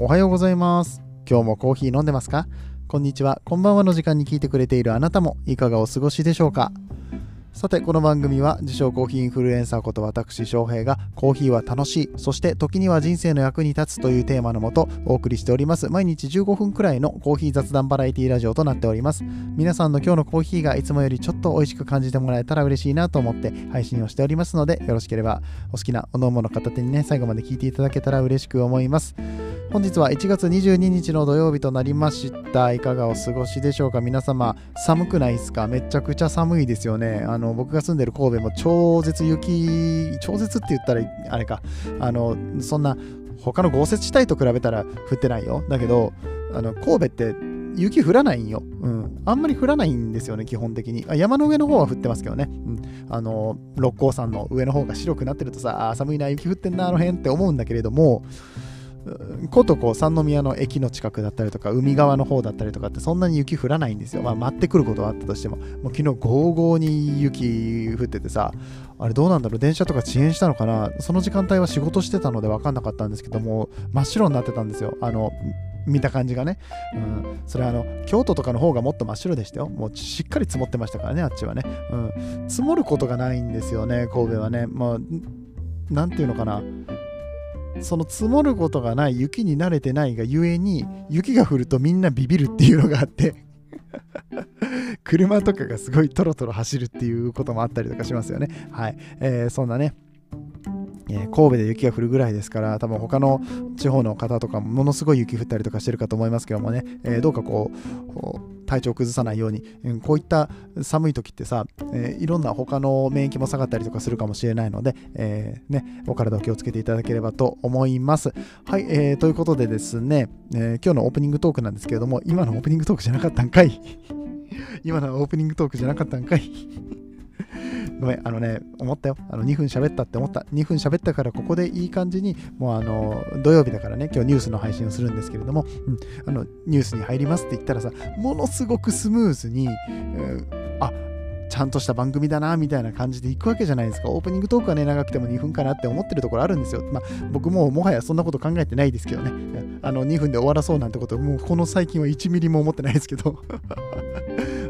おはようございます。今日もコーヒー飲んでますか？こんにちは、こんばんはの時間に聞いてくれているあなたもいかがお過ごしでしょうか？さて、この番組は自称コーヒーインフルエンサーこと私翔平がコーヒーは楽しい、そして時には人生の役に立つというテーマのもとお送りしております毎日15分くらいのコーヒー雑談バラエティラジオとなっております。皆さんの今日のコーヒーがいつもよりちょっと美味しく感じてもらえたら嬉しいなと思って配信をしておりますのでよろしければお好きなお飲むの片手にね最後まで聞いていただけたら嬉しく思います。本日は1月22日の土曜日となりました。いかがお過ごしでしょうか？皆様、寒くないですか？めちゃくちゃ寒いですよね。あの、僕が住んでる神戸も超絶雪、超絶って言ったらあれか、あの、そんな他の豪雪地帯と比べたら降ってないよ。だけど、あの、神戸って雪降らないんよ。うん。あんまり降らないんですよね、基本的に。あ山の上の方は降ってますけどね。うん。あの、六甲山の上の方が白くなってるとさ、あ寒いな、雪降ってんな、あの辺って思うんだけれども、ことこう三宮の駅の近くだったりとか海側の方だったりとかってそんなに雪降らないんですよ。まあ待ってくることはあったとしても。もう昨日ゴーゴーに雪降っててさあれどうなんだろう？電車とか遅延したのかな？その時間帯は仕事してたので分かんなかったんですけども真っ白になってたんですよ。あの見た感じがね、うん、それはあの京都とかの方がもっと真っ白でしたよ。もうしっかり積もってましたからねあっちはね、うん、積もることがないんですよね神戸はね。まあなんていうのかな。その積もることがない雪に慣れてないがゆえに雪が降るとみんなビビるっていうのがあって 車とかがすごいトロトロ走るっていうこともあったりとかしますよね。はい、えーそんなね。えー神戸で雪が降るぐらいですから多分他の地方の方とかもものすごい雪降ったりとかしてるかと思いますけどもね、えーどうかこう体調を崩さないように、うんこういった寒い時ってさ、えーいろんな他の免疫も下がったりとかするかもしれないので、えーね、お体を気をつけていただければと思います。はい、えーということでですね、えー今日のオープニングトークなんですけれども今のオープニングトークじゃなかったんかい。今のはオープニングトークじゃなかったんかいごめん、あのね、思ったよ。あの2分喋ったって思った。2分喋ったから、ここでいい感じに、もうあの、土曜日だからね、今日ニュースの配信をするんですけれども、うん、あの、ニュースに入りますって言ったらさ、ものすごくスムーズに、うんあ、ちゃんとした番組だな、みたいな感じで行くわけじゃないですか。オープニングトークはね、長くても2分かなって思ってるところあるんですよ。まあ、僕ももはやそんなこと考えてないですけどね。あの、2分で終わらそうなんてこと、もうこの最近は1ミリも思ってないですけど。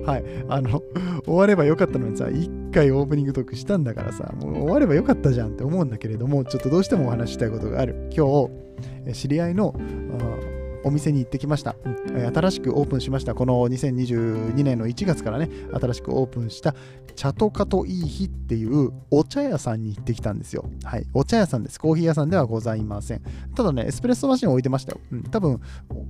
はい。あの、終わればよかったのにさ、1回オープニングトークしたんだからさ、もう終わればよかったじゃんって思うんだけれども、ちょっとどうしてもお話したいことがある。今日、知り合いの、お店に行ってきました、うんえー新しくオープンしました。この2022年の1月からね、新しくオープンした、茶とかといい日っていうお茶屋さんに行ってきたんですよ。はい。お茶屋さんです。コーヒー屋さんではございません。ただね、エスプレッソマシン置いてましたよ。うん、多分、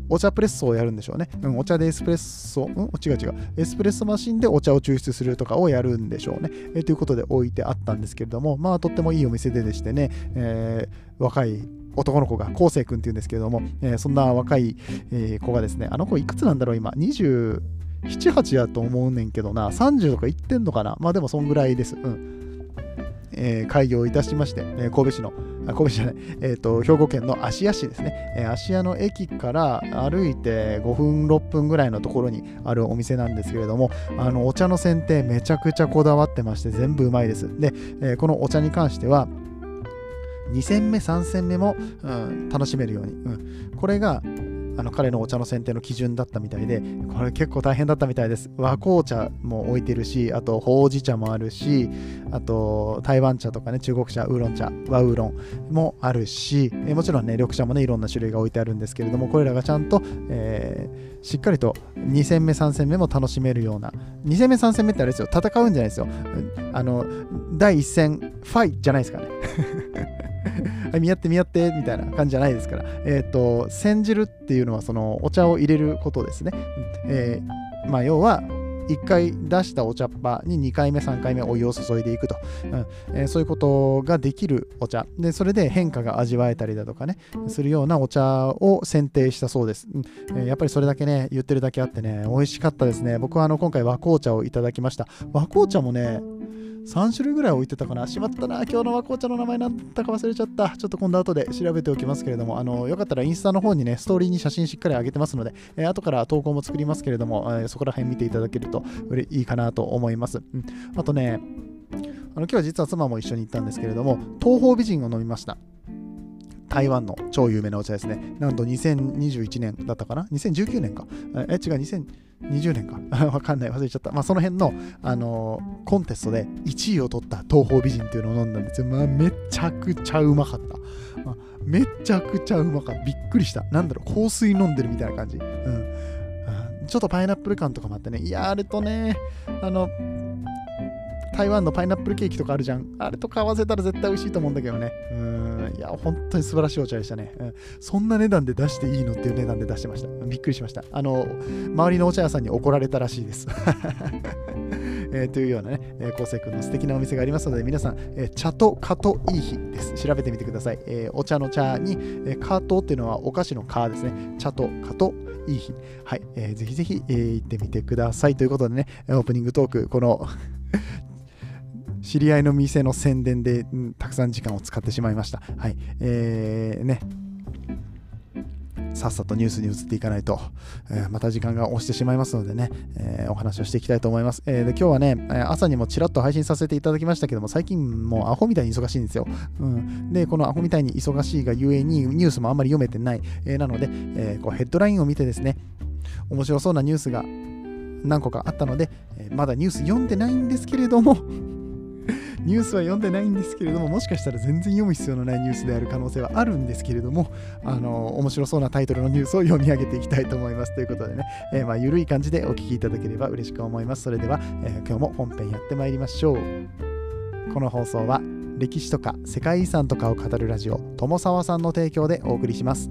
お茶プレッソをやるんでしょうね。うん、お茶でエスプレッソ、うん、違う違う。エスプレッソマシンでお茶を抽出するとかをやるんでしょうね。えーということで置いてあったんですけれども、まあ、とってもいいお店ででしてね、えー若い男の子が、昴生君っていうんですけれども、えーそんな若い、えー子がですね、あの子いくつなんだろう、今、27、8やと思うねんけどな、30とか言ってんのかな？まあでもそんぐらいです。うん。えー開業いたしまして、えー神戸市の、あ神戸市じゃない、えーと、兵庫県の芦屋市ですね、えー芦屋の駅から歩いて5分、6分ぐらいのところにあるお店なんですけれども、あのお茶の選定めちゃくちゃこだわってまして、全部うまいです。で、えーこのお茶に関しては、2戦目、3戦目も、うん楽しめるように、うん。これがあの彼のお茶の選定の基準だったみたいで、これ結構大変だったみたいです。和紅茶も置いてるし、あとほうじ茶もあるし、あと台湾茶とかね、中国茶、ウーロン茶、和ウーロンもあるし、えもちろんね、緑茶もね、いろんな種類が置いてあるんですけれども、これらがちゃんと、えーしっかりと2戦目、3戦目も楽しめるような、2戦目、3戦目ってあれですよ、戦うんじゃないですよ。あの、第1戦、ファイじゃないですかね。見合って見合ってみたいな感じじゃないですから、えっ、と、煎じるっていうのは、そのお茶を入れることですね。えーまあ、要は、1回出したお茶っ葉に2回目、3回目お湯を注いでいくと、うんえーそういうことができるお茶で、それで変化が味わえたりだとかね、するようなお茶を選定したそうです。うんえーやっぱりそれだけね、言ってるだけあってね、美味しかったですね。僕はあの今回和紅茶をいただきました。和紅茶もね、3種類ぐらい置いてたかな。しまったな。今日の和紅茶の名前なんだか忘れちゃった。ちょっと今度後で調べておきますけれども、あの、よかったらインスタの方にね、ストーリーに写真しっかり上げてますので、えー後から投稿も作りますけれども、えーそこら辺見ていただけるといいかなと思います。うん、あとね、あの今日は実は妻も一緒に行ったんですけれども、東方美人を飲みました。台湾の超有名なお茶ですね。なんと2021年だったかな ?2019 年か。え、違う、20年か。わかんない、忘れちゃった。まあ、その辺の、あのー、コンテストで1位を取った東方美人っていうのを飲んだんですよ。まあ、めちゃくちゃうまかった。まあ、めちゃくちゃうまかった。びっくりした。なんだろう、香水飲んでるみたいな感じ。うん。ちょっとパイナップル感とかもあってね。いや、あれとね、あの、台湾のパイナップルケーキとかあるじゃん。あれとか合わせたら絶対美味しいと思うんだけどね。うん。いや、本当に素晴らしいお茶でしたね、うん。そんな値段で出していいのっていう値段で出してました。びっくりしました。あの、周りのお茶屋さんに怒られたらしいです。えー、というようなね、えー、昴生君の素敵なお店がありますので、皆さん、えー、茶とカといい日です。調べてみてください。えー、お茶の茶に、えー、カとっていうのはお菓子のカですね。茶とカといい日。はい、えー、ぜひぜひ、えー、行ってみてください。ということでね、オープニングトーク、この知り合いの店の宣伝で、うん、たくさん時間を使ってしまいました。はい。えー、ね。さっさとニュースに移っていかないと、えー、また時間が押してしまいますのでね、えー、お話をしていきたいと思います。えー、で今日はね、朝にもちらっと配信させていただきましたけども、最近もうアホみたいに忙しいんですよ。うん、で、このアホみたいに忙しいがゆえにニュースもあんまり読めてない。えなので、えこうヘッドラインを見てですね、面白そうなニュースが何個かあったので、えまだニュース読んでないんですけれどもニュースは読んでないんですけれども、もしかしたら全然読む必要のないニュースである可能性はあるんですけれども、あの、面白そうなタイトルのニュースを読み上げていきたいと思います。ということでね、えー、まあ、ゆるい感じでお聞きいただければ嬉しく思います。それでは、えー、今日も本編やってまいりましょう。この放送は、歴史とか世界遺産とかを語るラジオ、友沢さんの提供でお送りします。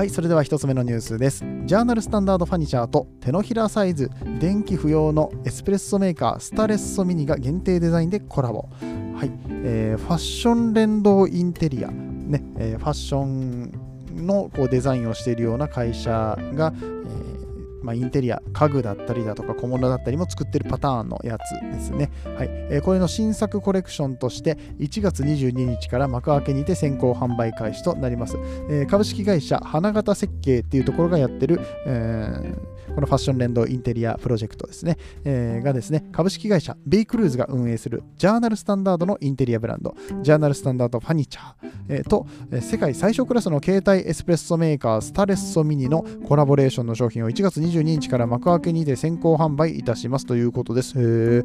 はい、それでは1つ目のニュースです。ジャーナルスタンダードファニチャーと手のひらサイズ、電気不要のエスプレッソメーカースタレッソミニが限定デザインでコラボ。はい、えー、ファッション連動インテリア、ねえー、ファッションのこうデザインをしているような会社が、まあ、インテリア、家具だったりだとか小物だったりも作ってるパターンのやつですね。はいえー、これの新作コレクションとして1月22日から幕開けにて先行販売開始となります。えー、株式会社花形設計っていうところがやってる、えーこのファッション連動インテリアプロジェクトですね、えー、がですね、株式会社ベイクルーズが運営するジャーナルスタンダードのインテリアブランド、ジャーナルスタンダードファニチャー、えー、と、世界最小クラスの携帯エスプレッソメーカースタレッソミニのコラボレーションの商品を1月22日から幕開けにて先行販売いたしますということです。へ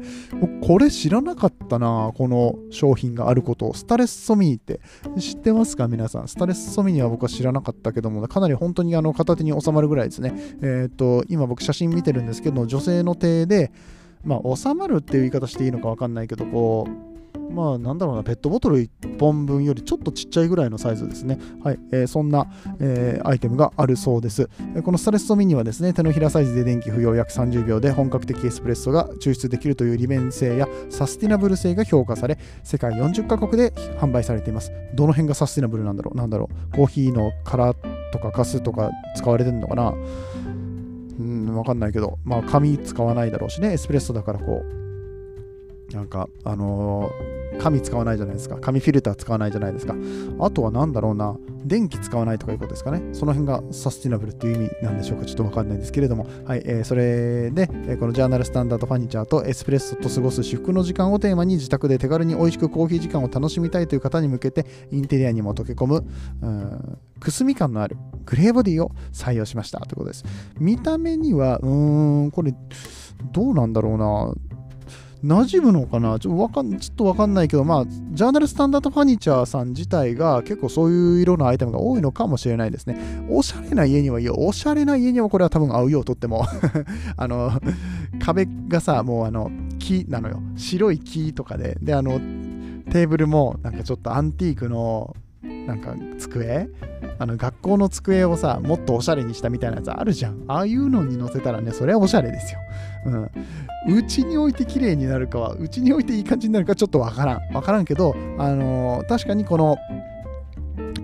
これ知らなかったな、この商品があることを。スタレッソミニって知ってますか皆さん？スタレッソミニは僕は知らなかったけども、かなり本当にあの片手に収まるぐらいですね。えっ、ー、と、今僕写真見てるんですけど女性の手でまあ収まるっていう言い方していいのか分かんないけどこうまあなんだろうな、ペットボトル1本分よりちょっとちっちゃいぐらいのサイズですね。はい、えー、そんな、えー、アイテムがあるそうです。このスタレッソミニはですね、手のひらサイズで電気不要約30秒で本格的エスプレッソが抽出できるという利便性やサスティナブル性が評価され、世界40カ国で販売されています。どの辺がサスティナブルなんだろうなんだろうコーヒーの殻とかガスとか使われてるのかな？うん、わかんないけど、まあ、紙使わないだろうしね、エスプレッソだからこう、なんか、あのー、紙使わないじゃないですか。紙フィルター使わないじゃないですか。あとは何だろうな、電気使わないとかいうことですかね。その辺がサスティナブルっていう意味なんでしょうか。ちょっとわかんないんですけれども。はい、えー、それで、えこのジャーナルスタンダードファニチャーとエスプレッソと過ごす至福の時間をテーマに自宅で手軽に美味しくコーヒー時間を楽しみたいという方に向けて、インテリアにも溶け込む、うんくすみ感のあるグレーボディを採用しましたということです。見た目には、うーん、これ、どうなんだろうな。馴染むのかな？ちょわかんちょっとわかんないけど、まあ、ジャーナルスタンダードファニチャーさん自体が結構そういう色のアイテムが多いのかもしれないですね。おしゃれな家にはいいよ。おしゃれな家にはこれは多分合うよ、とっても。あの、壁がさ、もうあの、木なのよ。白い木とかで。で、あの、テーブルもなんかちょっとアンティークのなんか机？あの学校の机をさもっとおしゃれにしたみたいなやつあるじゃんああいうのに乗せたらねそれはおしゃれですようんちに置いて綺麗になるかはうちに置いていい感じになるかちょっとわからんわからんけどあのー、確かにこの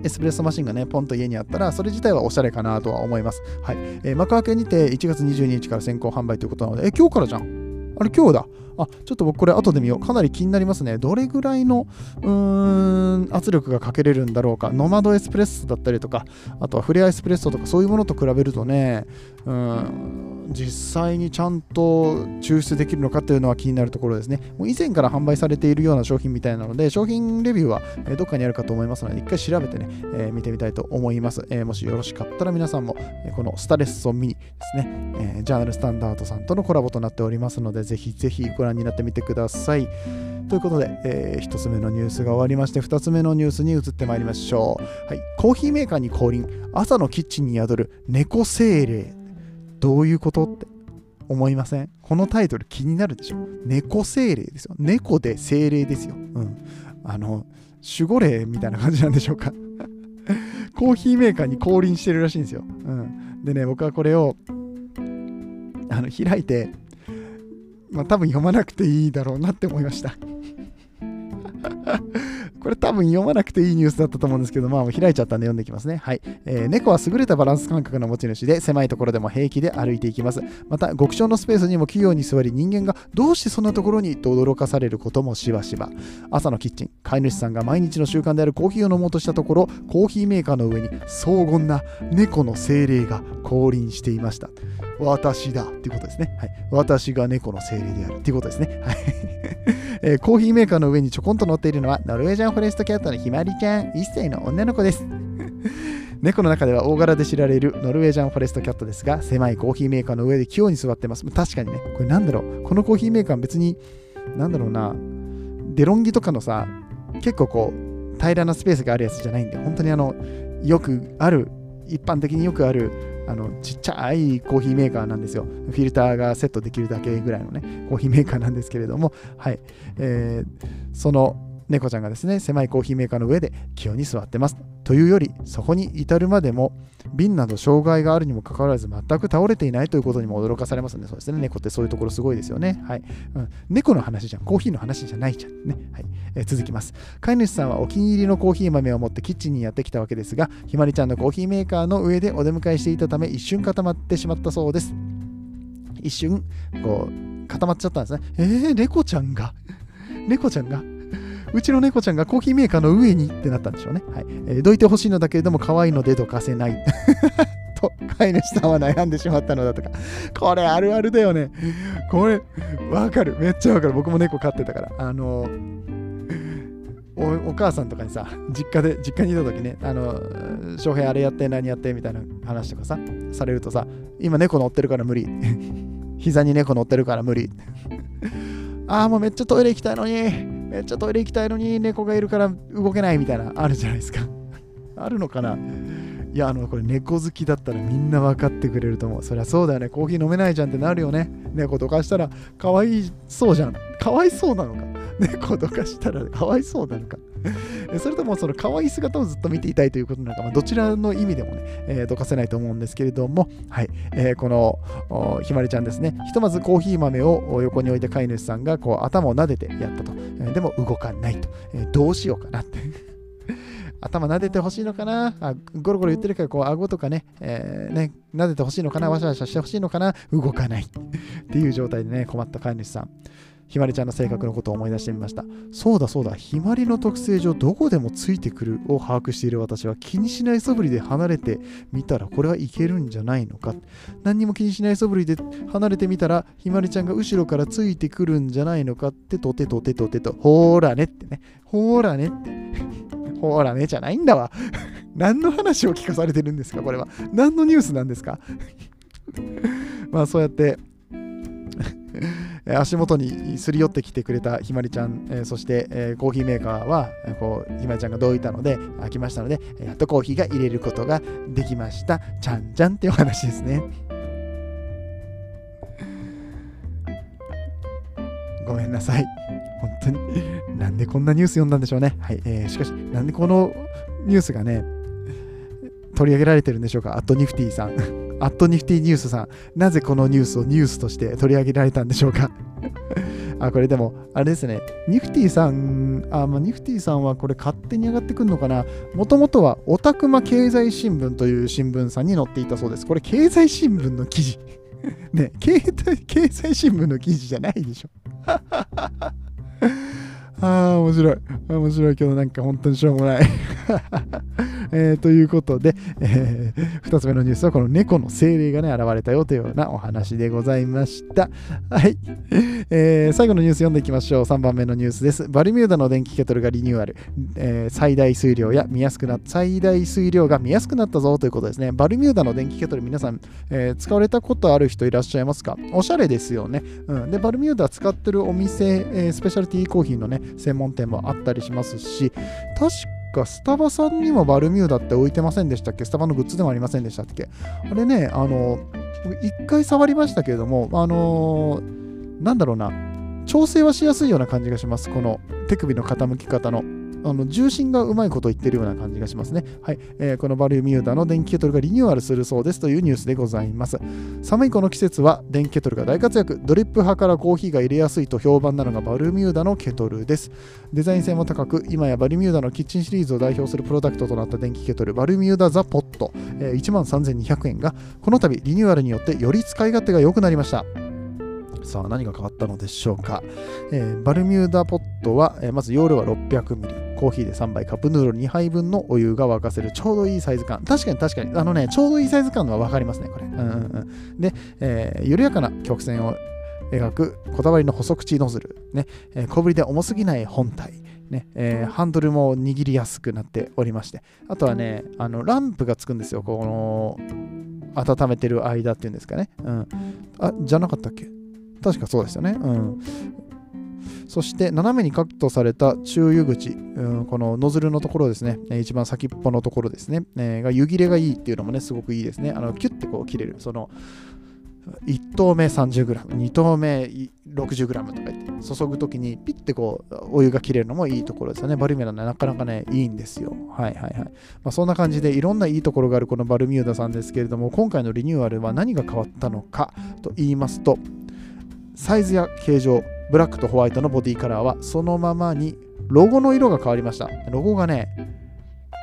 エスプレッソマシンがね、ポンと家にあったら、それ自体はおしゃれかなとは思います。はい。えー、幕開けにて1月22日から先行販売ということなので、え、今日からじゃん。あれ、今日だ。あ、ちょっと僕これ後で見よう。かなり気になりますね。どれぐらいのうーん圧力がかけれるんだろうか。ノマドエスプレッソだったりとか、あとはフレアエスプレッソとかそういうものと比べるとね、うん実際にちゃんと抽出できるのかというのは気になるところですね。もう以前から販売されているような商品みたいなので、商品レビューはどっかにあるかと思いますので、一回調べてね、えー、見てみたいと思います、えー、もしよろしかったら皆さんも、このスタレッソミニですね、えー、ジャーナルスタンダードさんとのコラボとなっておりますので、ぜひぜひご覧になってみてください。ということで、えー、1つ目のニュースが終わりまして、2つ目のニュースに移ってまいりましょう。はい、コーヒーメーカーに降臨、朝のキッチンに宿る猫精霊。どういうことって思いません？このタイトル気になるでしょ？猫精霊ですよ。猫で精霊ですよ。うん。あの、守護霊みたいな感じなんでしょうか？コーヒーメーカーに降臨してるらしいんですよ。うん。でね、僕はこれを、あの、開いて、まあ多分読まなくていいだろうなって思いました。これ多分読まなくていいニュースだったと思うんですけど、まあ開いちゃったんで読んでいきますね。はい。えー、猫は優れたバランス感覚の持ち主で、狭いところでも平気で歩いていきます。また、極小のスペースにも器用に座り、人間がどうしてそんなところにと驚かされることもしばしば。朝のキッチン、飼い主さんが毎日の習慣であるコーヒーを飲もうとしたところ、コーヒーメーカーの上に荘厳な猫の精霊が降臨していました。私だっていうことですね。はい。私が猫の精霊であるっていうことですね。はい。えー、コーヒーメーカーの上にちょこんと乗っているのはノルウェージャンフォレストキャットのひまりちゃん1歳の女の子です。猫の中では大柄で知られるノルウェージャンフォレストキャットですが狭いコーヒーメーカーの上で器用に座ってます。確かにね。これなんだろう。このコーヒーメーカーは別になんだろうな。デロンギとかのさ結構こう平らなスペースがあるやつじゃないんで本当にあのよくある一般的によくあるあのちっちゃいコーヒーメーカーなんですよ。フィルターがセットできるだけぐらいのね、コーヒーメーカーなんですけれども、はい。えー、その猫ちゃんがですね、狭いコーヒーメーカーの上で気温に座ってます。というより、そこに至るまでも、瓶など障害があるにもかかわらず、全く倒れていないということにも驚かされますね。そうですね。猫ってそういうところすごいですよね。はい。うん、猫の話じゃん。コーヒーの話じゃないじゃん。ね。はい。えー、続きます。飼い主さんはお気に入りのコーヒー豆を持ってキッチンにやってきたわけですが、ひまりちゃんのコーヒーメーカーの上でお出迎えしていたため、一瞬固まってしまったそうです。一瞬、こう、固まっちゃったんですね。えー、猫ちゃんが？猫ちゃんが？うちの猫ちゃんがコーヒーメーカーの上にってなったんでしょうね。はい。えー、どいてほしいのだけれども可愛いのでどかせない。と、飼い主さんは悩んでしまったのだとか。これあるあるだよね。これ、わかる。めっちゃわかる。僕も猫飼ってたから。あのおお母さんとかにさ、実家で、実家にいた時ね、あの、翔平あれやって何やってみたいな話とかさ、されるとさ、今猫乗ってるから無理。膝に猫乗ってるから無理。ああ、もうめっちゃトイレ行きたいのに、めっちゃトイレ行きたいのに猫がいるから動けないみたいなあるじゃないですか。あるのかな。いやあのこれ猫好きだったらみんな分かってくれると思う。そりゃそうだよね。コーヒー飲めないじゃんってなるよね。猫とかしたらかわいそうじゃん。かわいそうなのか。猫とかしたらかわいそうなのか。それともその可愛い姿をずっと見ていたいということなのか、まあ、どちらの意味でもね、えー、どかせないと思うんですけれども、はい、えー、このひまりちゃんですね、ひとまずコーヒー豆を横に置いた飼い主さんがこう頭を撫でてやったと、でも動かないと、えー、どうしようかなって。頭撫でてほしいのかな？あゴロゴロ言ってるから、こう、顎とかね、えー、ね、撫でてほしいのかな？わしゃわしゃしてほしいのかな？動かないっていう状態でね、困った飼い主さん。ひまりちゃんの性格のことを思い出してみました。そうだそうだ、ひまりの特性上どこでもついてくるを把握している私は気にしない素振りで離れてみたらこれはいけるんじゃないのか。何にも気にしない素振りで離れてみたらひまりちゃんが後ろからついてくるんじゃないのかってとてとてとてと、ほーらねってね、ほーらねって。ほーらねじゃないんだわ。何の話を聞かされてるんですかこれは。何のニュースなんですか まあそうやって足元にすり寄ってきてくれたひまりちゃん、え、そして、え、コーヒーメーカーはこうひまりちゃんがどういたので開きましたのでやっとコーヒーが入れることができました。ちゃんちゃんっていう話ですね。ごめんなさい。本当になんでこんなニュース読んだんでしょうね。はい、えー、しかしなんでこのニュースがね取り上げられてるんでしょうか。アットニフティさん。アットニフティニュースさん、なぜこのニュースをニュースとして取り上げられたんでしょうか？あ、これでも、あれですね、ニフティさん、あ、まあ、ニフティさんはこれ勝手に上がってくるのかな？もともとは、オタクマ経済新聞という新聞さんに載っていたそうです。これ、経済新聞の記事。ね、経経済新聞の記事じゃないでしょ。ああ、面白い。面白いけど、なんか本当にしょうもない。えー、ということで、えー、2つ目のニュースはこの猫の精霊がね、現れたよというようなお話でございました。はい。えー、最後のニュース読んでいきましょう。3番目のニュースです。バルミューダの電気ケトルがリニューアル。えー、最大水量や見やすくなっ最大水量が見やすくなったぞということですね。バルミューダの電気ケトル皆さん、えー、使われたことある人いらっしゃいますか？おしゃれですよね。うん、で、バルミューダ使ってるお店、えー、スペシャルティーコーヒーのね、専門店もあったりしますし、確かスタバさんにもバルミューダって置いてませんでしたっけ？スタバのグッズでもありませんでしたっけ？あれね、あの、一回触りましたけれども、あのー、なんだろうな、調整はしやすいような感じがします。この手首の傾き方の。あの重心がうまいこと言ってるような感じがしますね。はい、えー、このバルミューダの電気ケトルがリニューアルするそうですというニュースでございます。寒いこの季節は電気ケトルが大活躍。ドリップ派からコーヒーが入れやすいと評判なのがバルミューダのケトルです。デザイン性も高く、今やバルミューダのキッチンシリーズを代表するプロダクトとなった電気ケトル、バルミューダザポット、えー、13,200円が、この度リニューアルによってより使い勝手が良くなりました。さあ何が変わったのでしょうか、えー、バルミューダポットは、えー、まず容量は 600ml コーヒーで3杯カップヌードル2杯分のお湯が沸かせるちょうどいいサイズ感。確かに確かに。あのねちょうどいいサイズ感は分かりますねこれ、うんうんうん、で、えー、緩やかな曲線を描くこだわりの細口ノズル、ねえー、小ぶりで重すぎない本体。ねえー、ハンドルも握りやすくなっておりまして。あとはねあのランプがつくんですよ。この温めてる間っていうんですかね、うん、あじゃなかったっけ？確かそうでしたね。うん。そして斜めにカットされた中油口、うん、このノズルのところですね、一番先っぽのところですね、えー、が湯切れがいいっていうのもね、すごくいいですね。あのキュッてこう切れる。その1投目 30g、2投目 60g とか言って注ぐときにピッてこうお湯が切れるのもいいところですよね。バルミューダねなかなかね、いいんですよ。はいはいはい。まあ、そんな感じでいろんないいところがあるこのバルミューダさんですけれども、今回のリニューアルは何が変わったのかと言いますと、サイズや形状、ブラックとホワイトのボディカラーはそのままにロゴの色が変わりました。ロゴがね、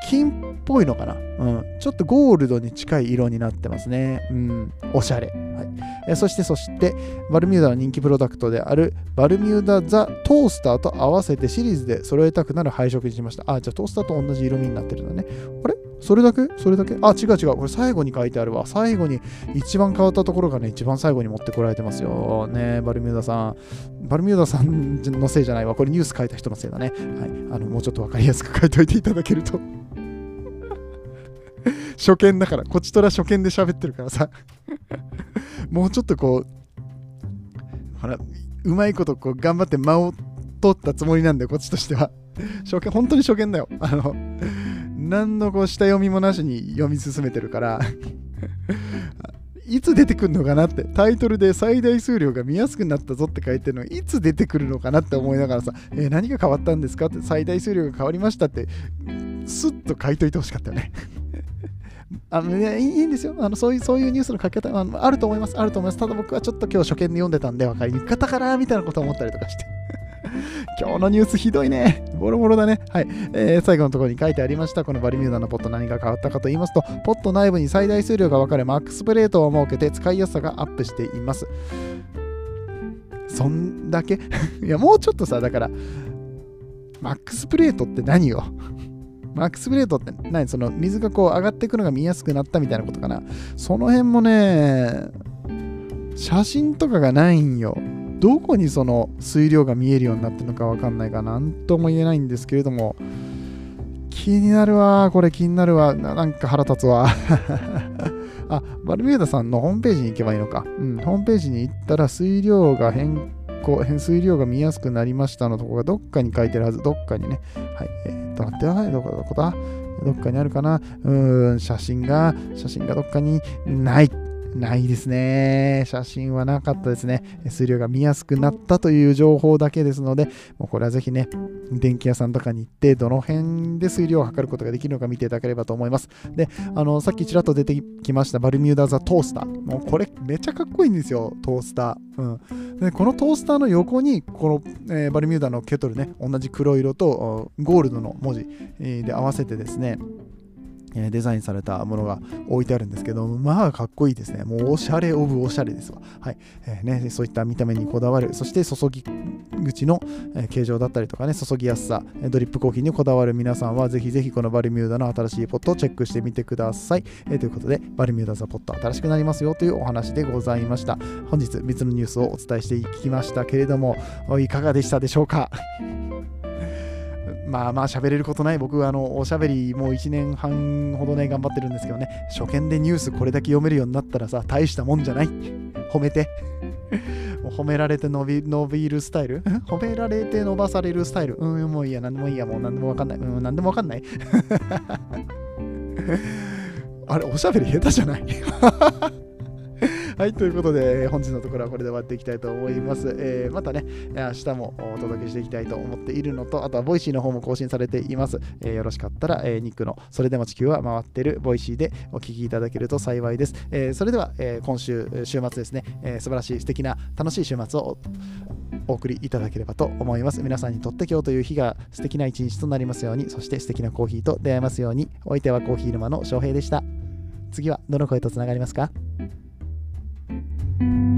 金っぽいのかな、うん、ちょっとゴールドに近い色になってますね。うん、おしゃれ。はいえそしてそして、バルミューダの人気プロダクトであるバルミューダザトースターと合わせてシリーズで揃えたくなる配色にしました。あ、じゃあトースターと同じ色味になってるんだね。あれ？それだけ？それだけ？あ、違う違う。これ最後に書いてあるわ。最後に一番変わったところがね、一番最後に持ってこられてますよ。ねバルミューダさん。バルミューダさんのせいじゃないわ。これニュース書いた人のせいだね。はい。あの、もうちょっとわかりやすく書いておいていただけると 初見だから、こっちとら初見で喋ってるからさもうちょっとこう、ほら、うまいことこう頑張って間を取ったつもりなんだよ、こっちとしては。初見、本当に初見だよ。あの、何のこう下読みもなしに読み進めてるからいつ出てくるのかなってタイトルで最大数量が見やすくなったぞって書いてるのいつ出てくるのかなって思いながらさ、えー、何が変わったんですかって最大数量が変わりましたってスッと書いといてほしかったよね あのね、いいんですよあのそういう。そういうニュースの書き方ああると思います。あると思います。ただ僕はちょっと今日初見で読んでたんで分かりにくかったかなみたいなことを思ったりとかして。今日のニュースひどいね。ボロボロだね。はい。えー、最後のところに書いてありました。このバリミューダのポット何が変わったかと言いますと、ポット内部に最大数量が分かるマックスプレートを設けて使いやすさがアップしています。そんだけ？いや、もうちょっとさ、だから、マックスプレートって何よ？マックスプレートって何？その水がこう上がっていくのが見やすくなったみたいなことかなその辺もね、写真とかがないんよ。どこにその水量が見えるようになってるのかわかんないかなんとも言えないんですけれども気になるわこれ気になるわ。なんか腹立つわ。あバルミューダさんのホームページに行けばいいのか、うん、ホームページに行ったら水量が変更水量が見やすくなりましたのとこがどっかに書いてるはず。どっかにね。はいえー、っと待ってはいどこだどこだ？どっかにあるかな？うん写真が写真がどっかにない。ないですね。写真はなかったですね。数量が見やすくなったという情報だけですので、もうこれはぜひね、電気屋さんとかに行って、どの辺で水量を測ることができるのか見ていただければと思います。で、あの、さっきちらっと出てきましたバルミューダザトースター。もうこれめっちゃかっこいいんですよ、トースター。うん、でこのトースターの横に、この、えー、バルミューダのケトルね、同じ黒色とゴールドの文字、えー、で合わせてですね、えデザインされたものが置いてあるんですけど、まあかっこいいですね。もうおしゃれオブおしゃれですわ。はい。えーね、そういった見た目にこだわる、そして注ぎ口の、形状だったりとかね、注ぎやすさ、ドリップコーヒーにこだわる皆さんは、ぜひぜひこのバルミューダの新しいポットをチェックしてみてください。えーということで、バルミューダザポット新しくなりますよというお話でございました。本日、3つのニュースをお伝えしていきましたけれども、いかがでしたでしょうか？まあまあ喋れることない。僕はあのおしゃべりもう1年半ほどね頑張ってるんですけどね。初見でニュースこれだけ読めるようになったらさ大したもんじゃない。褒めて。褒められて伸び伸びるスタイル？褒められて伸ばされるスタイル？うんもういいや。何でもいいや。もう何でもわかんない。うん何でもわかんない。あれおしゃべり下手じゃない？はい、ということで、本日のところはこれで終わっていきたいと思います。えーまたね、明日もお届けしていきたいと思っているのと、あとは Voicyの方も更新されています。えーよろしかったら、えーニックのそれでも地球は回ってる Voicy でお聞きいただけると幸いです。えーそれでは、えー今週、週末ですね、えー素晴らしい素敵な楽しい週末をお送りいただければと思います。皆さんにとって今日という日が素敵な一日となりますように、そして素敵なコーヒーと出会えますように、お相手はコーヒー沼の翔平でした。次はどの声とつながりますか？thank you